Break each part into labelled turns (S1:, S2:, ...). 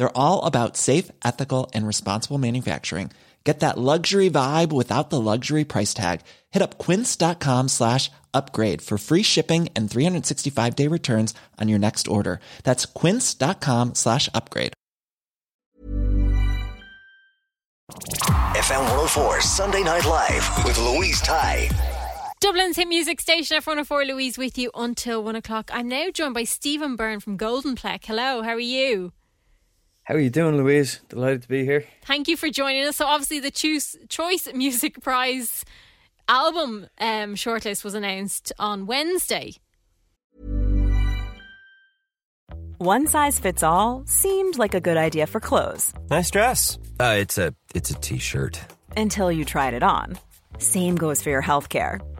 S1: They're all about safe, ethical, and responsible manufacturing. Get that luxury vibe without the luxury price tag. Hit up quince.com slash upgrade for free shipping and 365 day returns on your next order. That's quince.com slash upgrade.
S2: FM 104 Sunday Night Live with Louise Ty.
S3: Dublin's hit music station F104 Louise with you until one o'clock. I'm now joined by Stephen Byrne from GoldenPlec. Hello, how are you?
S4: How are you doing, Louise? Delighted to be here.
S3: Thank you for joining us. So, obviously, the Choose, Choice Music Prize album um, shortlist was announced on Wednesday.
S5: One size fits all seemed like a good idea for clothes
S6: Nice dress. Uh, it's a it's a t-shirt.
S5: until you tried it on. Same goes for your healthcare.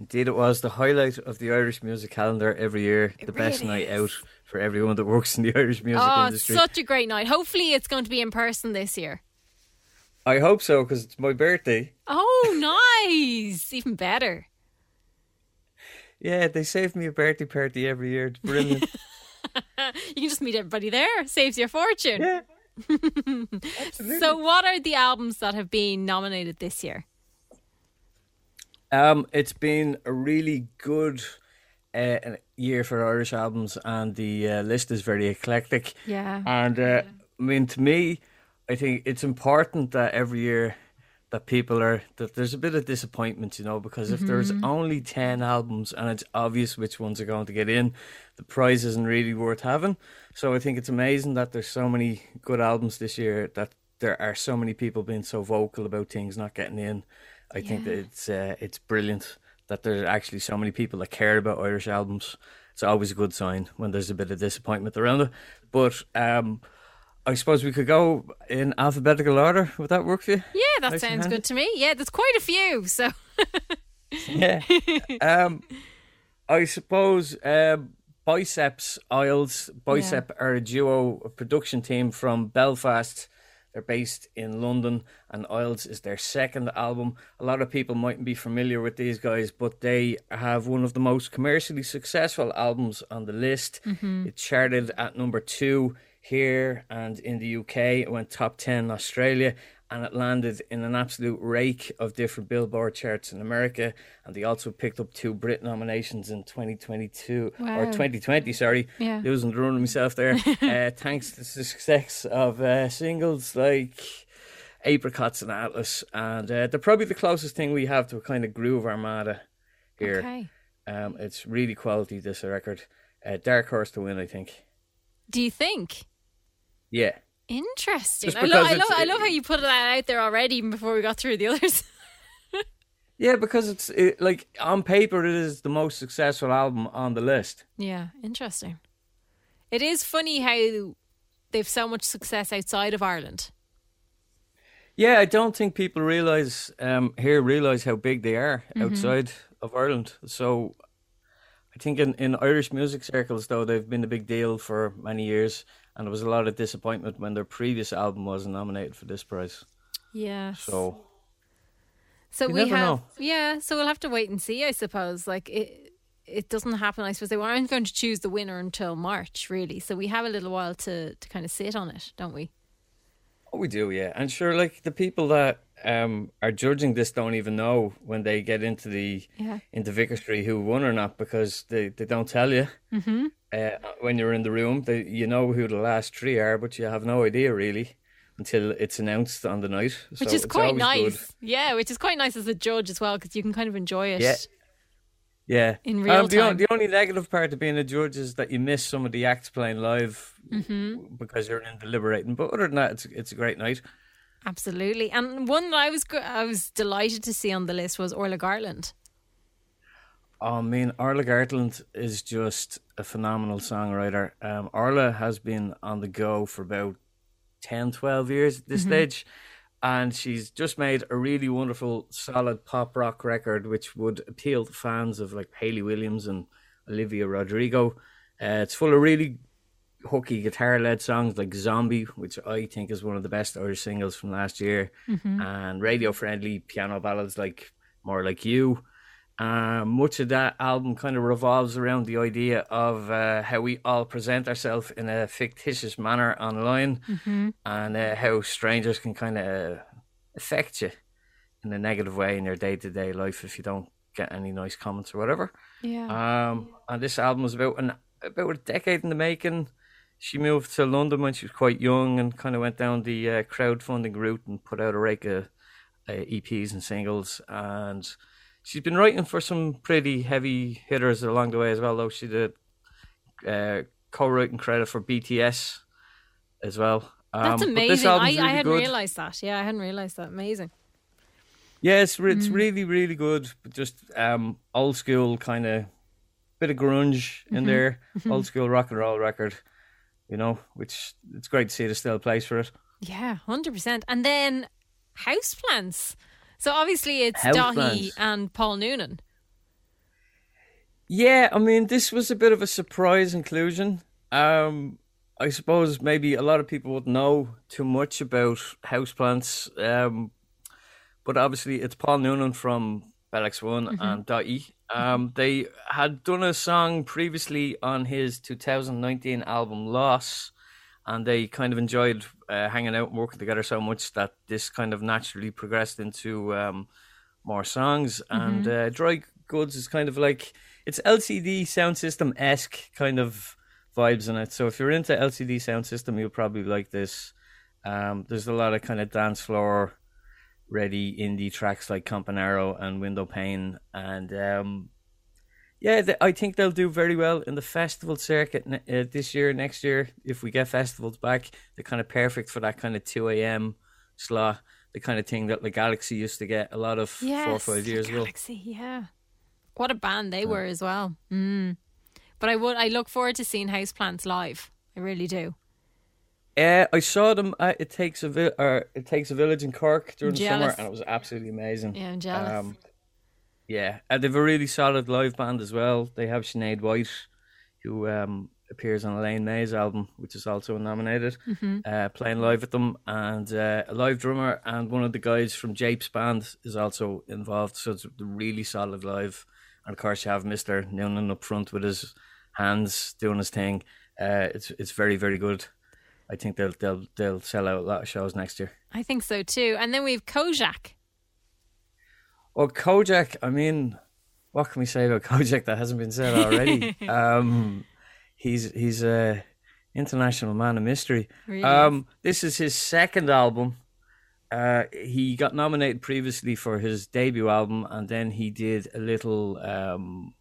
S4: Indeed, it was the highlight of the Irish music calendar every year. the best night
S3: is.
S4: out for everyone that works in the Irish music industry.
S3: oh,
S4: industry.
S3: such a great night. Hopefully, it's going to be in person this year.
S4: I hope so because it's my birthday.
S3: Oh, nice. Even better.
S4: Yeah, they save me a birthday party every year. It's brilliant.
S3: You can just meet everybody there. Saves your fortune.
S4: yeah.
S3: So, what are the albums that have been nominated this year?
S4: Um, it's been a really good uh, year for Irish albums, and the uh, list is very eclectic.
S3: Yeah.
S4: And uh, I mean, to me, I think it's important that every year that people are that there's a bit of disappointment, you know, because if there's only ten albums and it's obvious which ones are going to get in, the prize isn't really worth having. So I think it's amazing that there's so many good albums this year that there are so many people being so vocal about things not getting in. I think that it's uh, it's brilliant that there are actually so many people that care about Irish albums. It's always a good sign when there's a bit of disappointment around it. But um, I suppose we could go in alphabetical order. Would that work for you?
S3: Yeah, that
S4: Nice
S3: sounds good to me. Yeah, there's quite a few. So,
S4: Yeah. um, I suppose um, Bicep's Isles. Bicep are a duo a production team from Belfast. They're based in London, and Isles is their second album. A lot of people mightn't be familiar with these guys, but they have one of the most commercially successful albums on the list. Mm-hmm. It charted at number two here and in the UK. It went top 10 in Australia and it landed in an absolute rake of different Billboard charts in America. And they also picked up two Brit nominations in 2022 or 2020, sorry.
S3: Yeah.
S4: Losing the run of myself there. uh, thanks to the success of uh, singles like Apricots and Atlas, and uh, they're probably the closest thing we have to a kind of groove armada here.
S3: Okay.
S4: Um, it's really quality. This record, uh, Dark Horse to win, I think.
S3: Do you think?
S4: Yeah.
S3: Interesting. I, lo- I, love, I love how you put that out there already, even before we got through the others.
S4: Yeah, because it's it, like on paper it is the most successful album on the list.
S3: yeah, interesting. It is funny how they've so much success outside of Ireland.
S4: Yeah, I don't think people realize um, here realize how big they are
S3: Mhm.
S4: outside of Ireland. So I think in, in Irish music circles though they've been a big deal for many years, and there was a lot of disappointment when their previous album wasn't nominated for this prize.
S3: Yeah.
S4: So
S3: So we have,
S4: know.
S3: yeah. So we'll have to wait and see, I suppose. Like it, it doesn't happen. I suppose they weren't going to choose the winner until March, really. So we have a little while to to kind of sit on it, don't we?
S4: Oh, we do, yeah. And sure, like the people that um, are judging this don't even know when they get into the
S3: Yeah.
S4: into Vicar Street who won or not because they, they don't tell you
S3: Mm-hmm.
S4: uh, when you're in the room. They, you know who the last three are, but you have no idea really until it's announced on the night.
S3: Which
S4: So
S3: is quite nice.
S4: good.
S3: Yeah, which is quite nice as a judge as well because you can kind of enjoy it.
S4: Yeah. Yeah.
S3: In real
S4: um, the,
S3: time.
S4: the only negative part of being a judge is that you miss some of the acts playing live
S3: Mm-hmm.
S4: because you're in deliberating. But other than that, it's it's a great night.
S3: Absolutely. And one that I was I was delighted to see on the list was Orla Gartland.
S4: Oh, I mean, Orla Gartland is just a phenomenal songwriter. Um, Arla has been on the go for about 10, 12 years at this
S3: Mhm.
S4: stage. And she's just made a really wonderful, solid pop rock record, which would appeal to fans of like Hayley Williams and Olivia Rodrigo. Uh, it's full of really hooky guitar led songs like Zombie, which I think is one of the best Irish singles from last year,
S3: Mhm.
S4: and radio friendly piano ballads like More Like You. Uh, much of that album kind of revolves around the idea of uh, how we all present ourselves in a fictitious manner online
S3: Mhm.
S4: and uh, how strangers can kind of affect you in a negative way in your day to day life if you don't get any nice comments or whatever.
S3: Yeah.
S4: Um, and this album was about an about a decade in the making. She moved to London when she was quite young and kind of went down the uh, crowdfunding route and put out a rake of uh, EPs and singles. And she's been writing for some pretty heavy hitters along the way as well. Though she did uh, co-writing credit for BTS as well.
S3: That's
S4: Um, this
S3: amazing. I,
S4: album's
S3: I hadn't
S4: good.
S3: realised that. Yeah, I hadn't realised that. Amazing.
S4: Yeah, it's re- it's
S3: Mm.
S4: really really good. But just um, old school kind of bit of grunge in
S3: Mhm.
S4: there,
S3: Mhm.
S4: old school rock and roll record. You know, which it's great to see there's still a place for it.
S3: Yeah, hundred percent. And then houseplants. So obviously it's
S4: Daithí
S3: and Paul Noonan.
S4: Yeah, I mean, this was a bit of a surprise inclusion. Um, I suppose maybe a lot of people would know too much about houseplants, um, but obviously it's Paul Noonan from Bell X1
S7: Mhm.
S4: and Daithí. Um, they had done a song previously on his 2019 album Loss, and they kind of enjoyed uh, hanging out and working together so much that this kind of naturally progressed into um, more songs. And
S7: Mhm.
S4: uh, Dry Goods is kind of like it's LCD Soundsystem esque kind of vibes in it. So if you're into LCD Soundsystem, you'll probably like this. Um, there's a lot of kind of dance floor ready indie tracks like Campanaro and Window Pane, and um, yeah, th- I think they'll do very well in the festival circuit ne- uh, this year, next year. If we get festivals back, they're kind of perfect for that kind of two a.m. slot, the kind of thing that Le Galaxie used to get a lot of
S3: Yes,
S4: four or five years ago.
S3: Galaxie, yeah. What a band they were as well. Mm. But I would I look forward to seeing houseplants live. I really do.
S4: Uh, I saw them at It Takes a Vi- or It Takes a Village in Cork during the summer, and it was absolutely amazing.
S3: Yeah, I'm jealous.
S4: Yeah, and they've a really solid live band as well. They have Sinead White, who um, appears on Elaine Mai's album, which is also nominated,
S3: Mhm.
S4: uh, playing live with them, and uh, a live drummer and one of the guys from Jape's band is also involved. So it's a really solid live. And of course, you have Mister Noonan up front with his hands doing his thing. Uh, it's it's very very good. I think they'll they'll they'll sell out a lot of shows next year.
S3: I think so too. And then we have Kojaque.
S4: Well, Kojaque, I mean, what can we say about Kojaque that hasn't been said already? um, he's he's a international man of mystery.
S3: Really
S4: Um, this is his second album, uh, he got nominated previously for his debut album, and then he did a little um,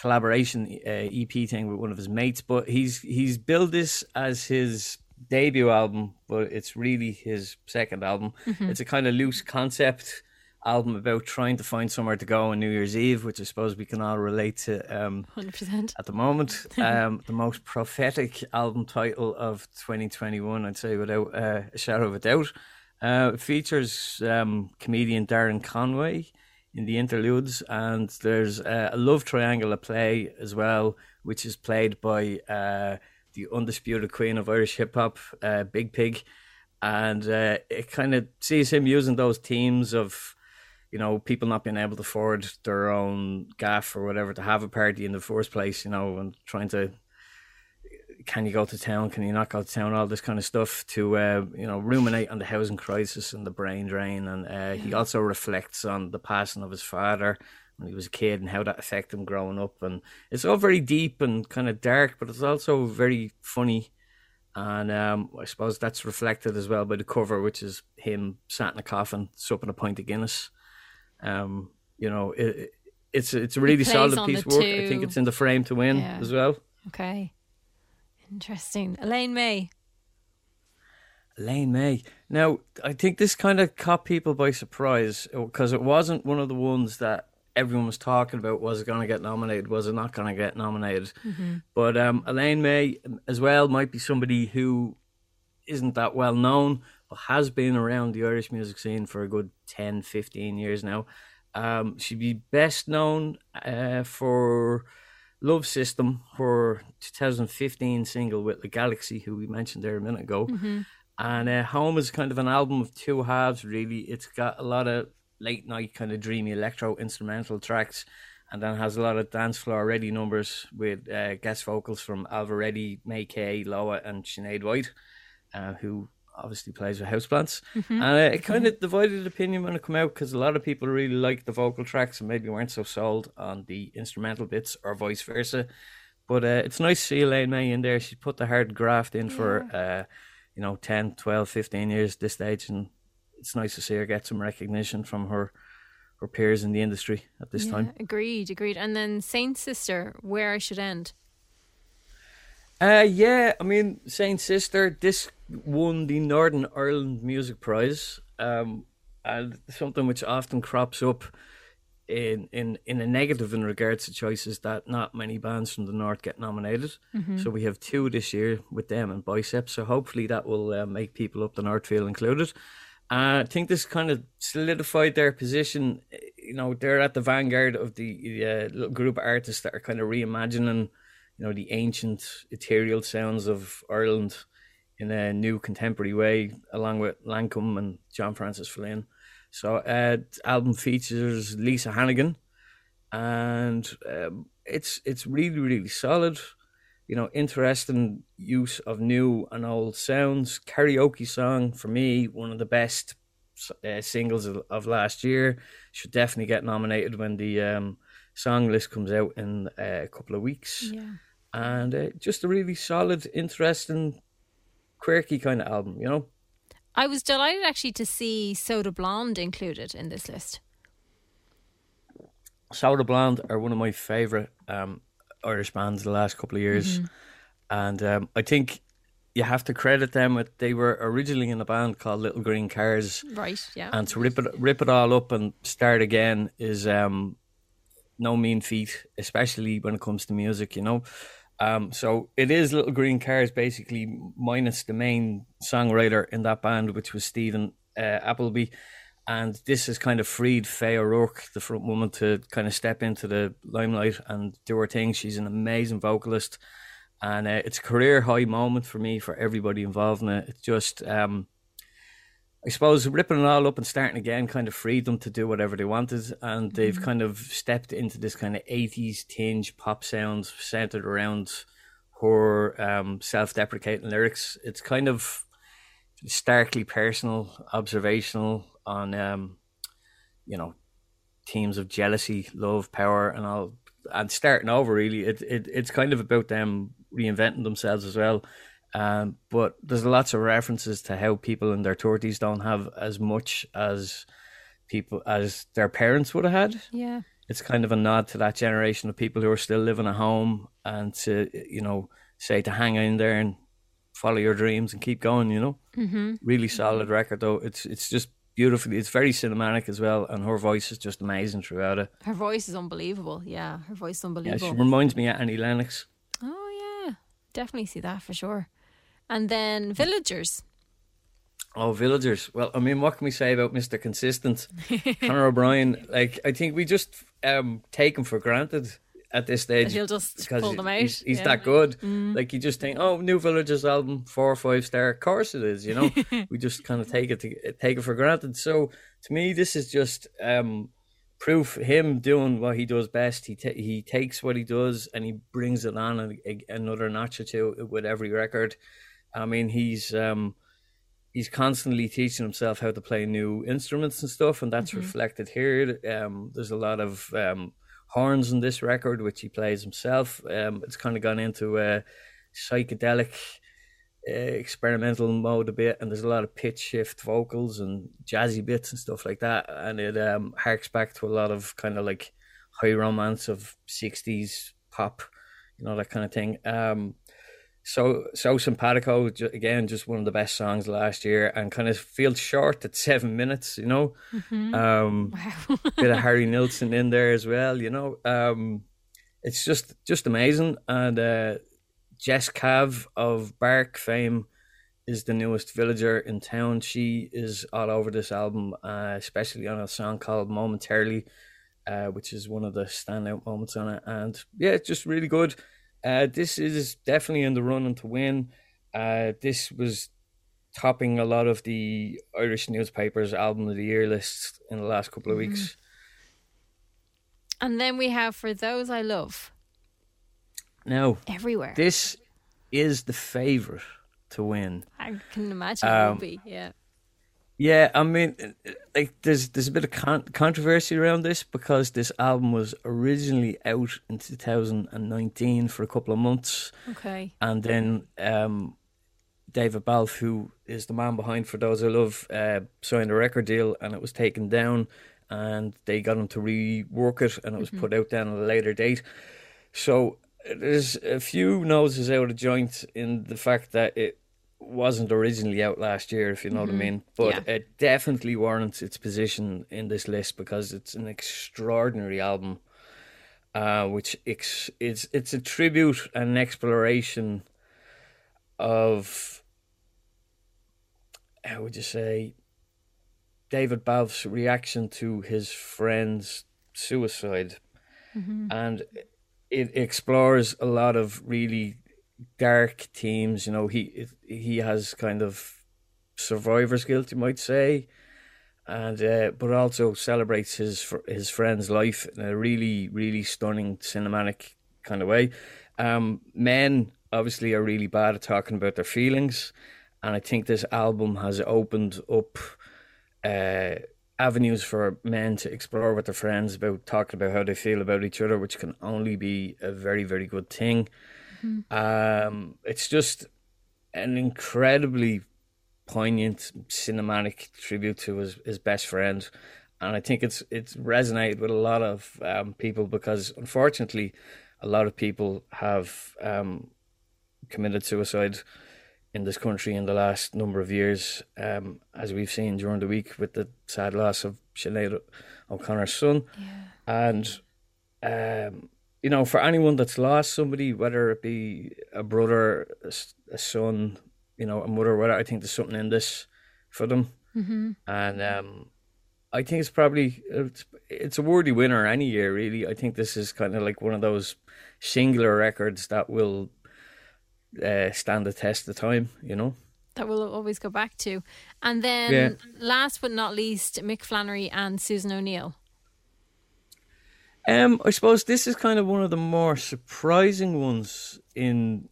S4: collaboration uh, EP thing with one of his mates. But he's he's billed this as his debut album, but it's really his second album.
S3: Mhm.
S4: It's a kind of loose concept album about trying to find somewhere to go on New Year's Eve, which I suppose we can all relate to. Um,
S3: 100%.
S4: at the moment. Um, the most prophetic album title of 2021, I'd say, without uh, a shadow of a doubt. Uh, it features um, comedian Darren Conway in the interludes, and there's uh, a love triangle at play as well, which is played by uh, the undisputed queen of Irish hip hop, uh, Biig Piig. And uh, it kind of sees him using those themes of you know, people not being able to afford their own gaff or whatever to have a party in the first place, you know, and trying to can you go to town, can you not go to town, all this kind of stuff to uh, you know ruminate on the housing crisis and the brain drain, and uh, he also reflects on the passing of his father when he was a kid and how that affected him growing up, and it's all very deep and kind of dark, but it's also very funny. And um, I suppose that's reflected as well by the cover, which is him sat in a coffin, supping a pint of Guinness. Um, you know, it, it- it's it's a really solid piece of work. I think it's in the frame to win
S3: Yeah.
S4: as well.
S3: Okay. Interesting. Elaine Mai.
S4: Elaine Mai. Now, I think this kind of caught people by surprise because it wasn't one of the ones that everyone was talking about. Was it going to get nominated? Was it not going to get nominated?
S3: Mhm.
S4: But um, Elaine Mai, as well, might be somebody who isn't that well known, has been around the Irish music scene for a good 10, 15 years now. Um, she'd be best known uh, for Love System, her 2015 single with Le Galaxie, who we mentioned there a minute ago.
S3: Mhm.
S4: And uh, Home is kind of an album of two halves, really. It's got a lot of late night, kind of dreamy electro instrumental tracks, and then has a lot of dance floor ready numbers with uh, guest vocals from Alvaretti, MayKay, Loa, and Sinead White, uh, who obviously plays with Houseplants.
S3: Mhm.
S4: And uh, it kind of divided opinion when it came out because a lot of people really liked the vocal tracks and maybe weren't so sold on the instrumental bits or vice versa. But uh, it's nice to see Elaine Mai in there. She put the hard graft in for, uh, you know, 10, 12, 15 years at this stage. And it's nice to see her get some recognition from her, her peers in the industry at this
S3: Yeah,
S4: time.
S3: Agreed, agreed. And then Saint Sister, where I should end.
S4: Uh, yeah, I mean, Saint Sister, this won the Northern Ireland Music Prize, um, and something which often crops up in, in, in a negative in regards to choices that not many bands from the North get nominated.
S3: Mhm.
S4: So we have two this year with them and Bicep, so hopefully that will uh, make people up the North feel included. Uh, I think this kind of solidified their position. You know, they're at the vanguard of the uh, little group of artists that are kind of reimagining, you know, the ancient ethereal sounds of Ireland in a new contemporary way, along with Lankum and John Francis Flynn. So, uh, the album features Lisa Hannigan, and um, it's it's really really solid. You know, interesting use of new and old sounds. Karaoke song for me, one of the best uh, singles of, of last year. Should definitely get nominated when the um, song list comes out in uh, a couple of weeks.
S3: Yeah.
S4: And uh, just a really solid, interesting, quirky kind of album. You know.
S3: I was delighted actually to see Soda Blonde included in this list.
S4: Soda Blonde are one of my favourite um, Irish bands the last couple of years.
S3: Mhm.
S4: And um, I think you have to credit them with they were originally in a band called Little Green Cars.
S3: Right, yeah.
S4: And to rip it rip it all up and start again is um, no mean feat, especially when it comes to music, you know. Um, so it is Little Green Cars basically minus the main songwriter in that band, which was Stephen uh, Appleby. And this has kind of freed Faye O'Rourke, the front woman, to kind of step into the limelight and do her thing. She's an amazing vocalist. And uh, it's a career high moment for me, for everybody involved in it. It's just, um, I suppose, ripping it all up and starting again kind of freed them to do whatever they wanted. And they've
S3: Mhm.
S4: kind of stepped into this kind of 80s tinge pop sound centered around her um, self deprecating lyrics. It's kind of starkly personal, observational on, um, you know, themes of jealousy, love, power, and all, and starting over. Really, it, it it's kind of about them reinventing themselves as well. Um, but there's lots of references to how people in their thirties don't have as much as people as their parents would have had.
S3: Yeah.
S4: It's kind of a nod to that generation of people who are still living at home and to you know say to hang in there and follow your dreams and keep going. You know,
S3: mm-hmm.
S4: really solid record though. It's it's just beautifully. It's very cinematic as well, and her voice is just amazing throughout it.
S3: Her voice is unbelievable. Yeah, her voice is
S4: Yeah,
S3: unbelievable.
S4: she reminds me of Annie Lennox.
S3: oh yeah, definitely see that for sure. And then Villagers.
S4: Oh, villagers. Well, I mean, what can we say about Mister Consistent, Conor O'Brien? Like, I think we just um, take him for granted at this stage.
S3: He'll just pull them out,
S4: He's, he's
S3: yeah.
S4: that good.
S3: Mm.
S4: Like, you just think, oh, new Villagers album, four or five star. Of course it is. You know, we just kind of take it to, take it for granted. So, to me, this is just um, proof him doing what he does best. He ta- he takes what he does and he brings it on a, a- another notch or two with every record. I mean, he's um, he's constantly teaching himself how to play new instruments and stuff, and that's
S3: Mhm.
S4: reflected here. Um, there's a lot of um, horns in this record, which he plays himself. Um, it's kind of gone into a psychedelic, uh, experimental mode a bit, and there's a lot of pitch shift vocals and jazzy bits and stuff like that, and it um, harks back to a lot of kind of like high romance of '60s pop, you know that kind of thing. Um, so so simpatico again, just one of the best songs last year, and kind of feels short at seven minutes. You know,
S3: Mhm.
S4: um, bit of Harry Nilsson in there as well. You know, um, it's just just amazing. And uh, Jess Cav of Bark fame is the newest villager in town. She is all over this album, uh, especially on a song called "Momentarily." Uh, which is one of the standout moments on it, and yeah, it's just really good. Uh, this is definitely in the running to win. Uh, this was topping a lot of the Irish newspapers' album of the year lists in the last couple of
S3: Mhm.
S4: weeks.
S3: And then we have For Those I Love.
S4: Now,
S3: Everywhere.
S4: this is the favorite to win.
S3: I can imagine it
S4: Um,
S3: would be. Yeah.
S4: Yeah, I mean, like there's there's a bit of con- controversy around this because this album was originally out in 2019 for a couple of months.
S3: Okay.
S4: and then um, David Balfe, who is the man behind For Those I Love, uh, signed a record deal and it was taken down and they got him to rework it and it was
S3: Mhm.
S4: put out then at a later date. So there's a few noses out of joint in the fact that it wasn't originally out last year, if you know what I
S3: Mhm.
S4: mean. But
S3: Yeah.
S4: it definitely warrants its position in this list because it's an extraordinary album uh, which ex- it's it's a tribute and exploration of how would you say David Balfe's reaction to his friend's suicide,
S3: Mhm.
S4: and it explores a lot of really dark themes. You know, he he has kind of survivor's guilt, you might say, and uh, but also celebrates his his friend's life in a really really stunning cinematic kind of way. Um, men obviously are really bad at talking about their feelings, and I think this album has opened up uh, avenues for men to explore with their friends about talking about how they feel about each other, which can only be a very very good thing. Um, it's just an incredibly poignant cinematic tribute to his, his best friend, and I think it's it's resonated with a lot of um, people because unfortunately, a lot of people have um, committed suicide in this country in the last number of years, um, as we've seen during the week with the sad loss of Sinead O'Connor's son, and um, you know, for anyone that's lost somebody, whether it be a brother, a son, you know, a mother, whatever, I think there's something in this for them.
S3: Mhm.
S4: And um, I think it's probably it's, it's a worthy winner any year. Really, I think this is kind of like one of those singular records that will uh, stand the test of time. You know.
S3: That we'll always go back to. And then
S4: Yeah.
S3: last but not least, Mick Flannery and Susan O'Neill.
S4: Um, I suppose this is kind of one of the more surprising ones in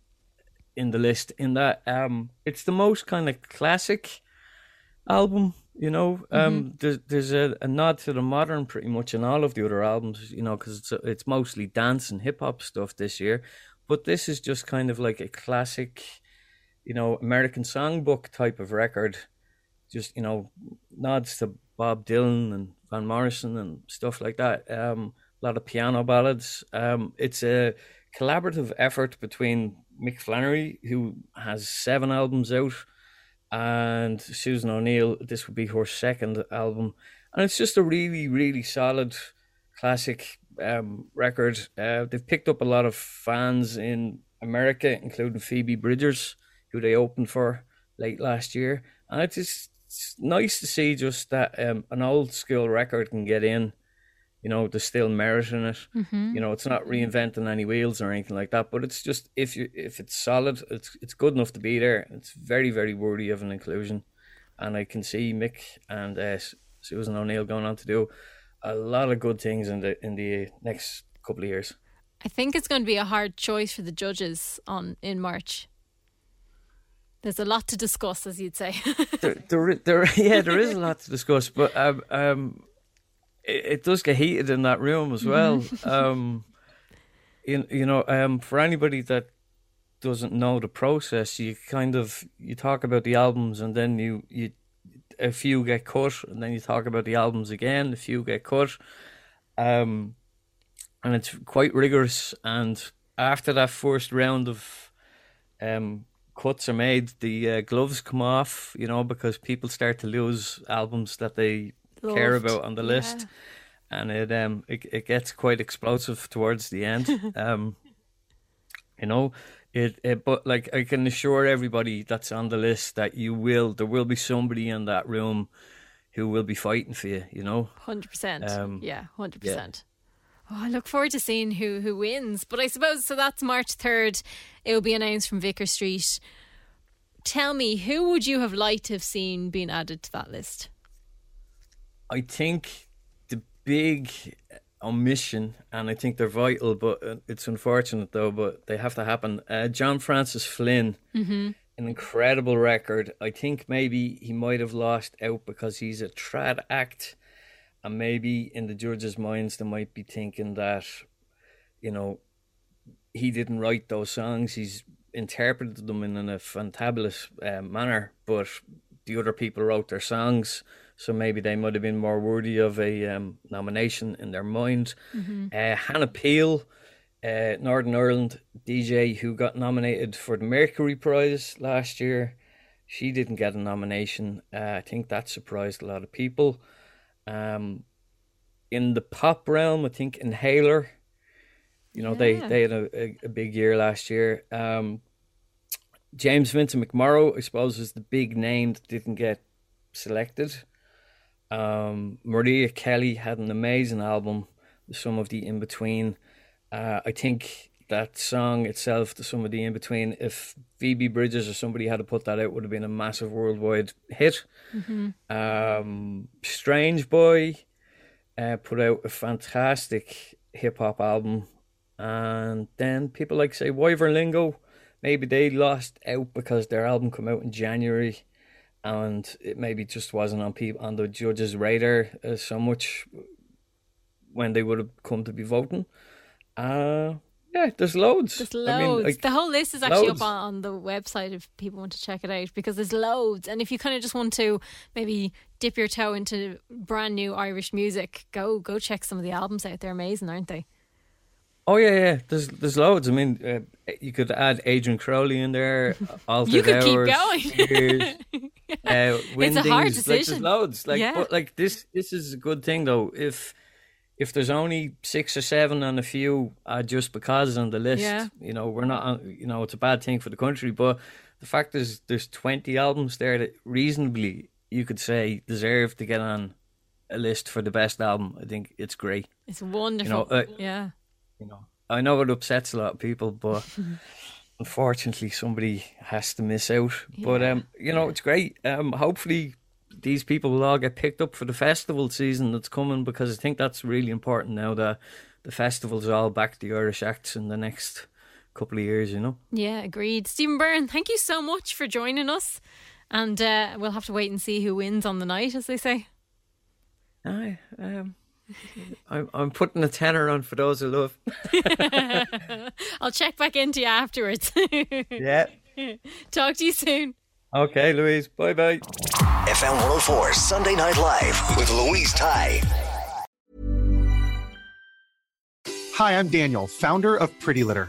S4: in the list. In that, um, it's the most kind of classic album. You know, um, there's there's a, a nod to the modern pretty much in all of the other albums. You know, because it's it's mostly dance and hip hop stuff this year, but this is just kind of like a classic you know, American songbook type of record. Just you know, nods to Bob Dylan and Van Morrison and stuff like that. Um, a lot of piano ballads. Um, it's a collaborative effort between Mick Flannery, who has seven albums out, and Susan O'Neill. This would be her second album, and it's just a really, really solid classic um, record. Uh, they've picked up a lot of fans in America, including Phoebe Bridgers, who they opened for late last year, and it's just it's nice to see just that um, an old school record can get in you know there's still merit in it
S3: Mm-hmm.
S4: you know it's not reinventing any wheels or anything like that but it's just if you if it's solid it's it's good enough to be there it's very very worthy of an inclusion and i can see mick and uh, susan o'neill going on to do a lot of good things in the in the next couple of years
S3: I think it's going to be a hard choice for the judges on in March. There's a lot to discuss, as you'd say.
S4: there, there, there, yeah, there is a lot to discuss, but um, um, it, it does get heated in that room as well. um, you, you know, um, for anybody that doesn't know the process, you kind of you talk about the albums, and then you you a few get cut, and then you talk about the albums again, a few get cut, um, and it's quite rigorous. And after that first round of um, cuts are made, the uh, gloves come off, you know, because people start to lose albums that they care about on the list, and it um it, it gets quite explosive towards the end. um, you know, it, it but like I can assure everybody that's on the list that you will there will be somebody in that room who will be fighting for you. You know,
S3: Hundred percent.
S4: Um,
S3: Yeah, hundred percent. Oh, I look forward to seeing who who wins. But I suppose so. That's March third. It will be announced from Vicar Street. Tell me, who would you have liked to have seen being added to that list?
S4: I think the big omission, and I think they're vital, but uh, it's unfortunate though, but they have to happen. Uh, John Francis Flynn,
S3: Mm-hmm.
S4: an incredible record. I think maybe he might have lost out because he's a trad act, and maybe in the judges' minds they might be thinking that, you know, he didn't write those songs. He's interpreted them in a fantabulous uh, manner, but the other people wrote their songs, so maybe they might have been more worthy of a um, nomination in their mind. Uh, Hannah Peel, uh, Northern Ireland DJ, who got nominated for the Mercury Prize last year, she didn't get a nomination. Uh, I think that surprised a lot of people. Um, in the pop realm, I think Inhaler. You know, they they had a, a, a big year last year. Um, James Vincent McMorrow, I suppose, is the big name that didn't get selected. Um, Maria Kelly had an amazing album, some of the in between. Uh, I think that song itself, the some of the in between, if Phoebe Bridgers or somebody had to put that out, would have been a massive worldwide hit. Um, Strange Boy uh, put out a fantastic hip hop album, and then people like say Wyvern Lingo, maybe they lost out because their album come out in January, and it maybe just wasn't on people on the judges' radar uh, so much when they would have come to be voting. Uh yeah, there's loads.
S3: There's
S4: I mean,
S3: loads.
S4: like,
S3: the whole list is actually
S4: loads.
S3: up on, on the website if people want to check it out because there's loads. And if you kind of just want to maybe dip your toe into brand new Irish music, go go check some of the albums out. They're amazing, aren't they?
S4: Oh yeah, yeah. There's there's loads. I mean, uh, you could add Adrian Crowley in there. Altered
S3: You could keep going.
S4: Years, uh,
S3: It's a hard
S4: Windings, Like, there's
S3: decision.
S4: loads. Like,
S3: Yeah.
S4: but like this this is a good thing though. If if there's only six or seven and a few uh, just because on the list,
S3: Yeah.
S4: you know, we're not. You know, it's a bad thing for the country. But the fact is, there's 20 albums there that reasonably you could say deserve to get on a list for the best album. I think it's great.
S3: It's wonderful.
S4: uh,
S3: yeah.
S4: You know, I know it upsets a lot of people, but unfortunately, somebody has to miss out. But um, you know, it's great. Um, hopefully, these people will all get picked up for the festival season that's coming because I think that's really important now that the festival's all back to the Irish acts in the next couple of years. You know.
S3: Yeah, agreed. Stephen Byrne, thank you so much for joining us. And uh, we'll have to wait and see who wins on the night, as they say.
S4: Aye, um, I'm I'm putting a tenner on for those who love.
S3: I'll check back into you afterwards.
S4: Yeah.
S3: Talk to you soon.
S4: Okay, Louise. Bye bye.
S2: FM 104 Sunday Night Live with Louise Ty.
S7: Hi, I'm Daniel, founder of Pretty Litter.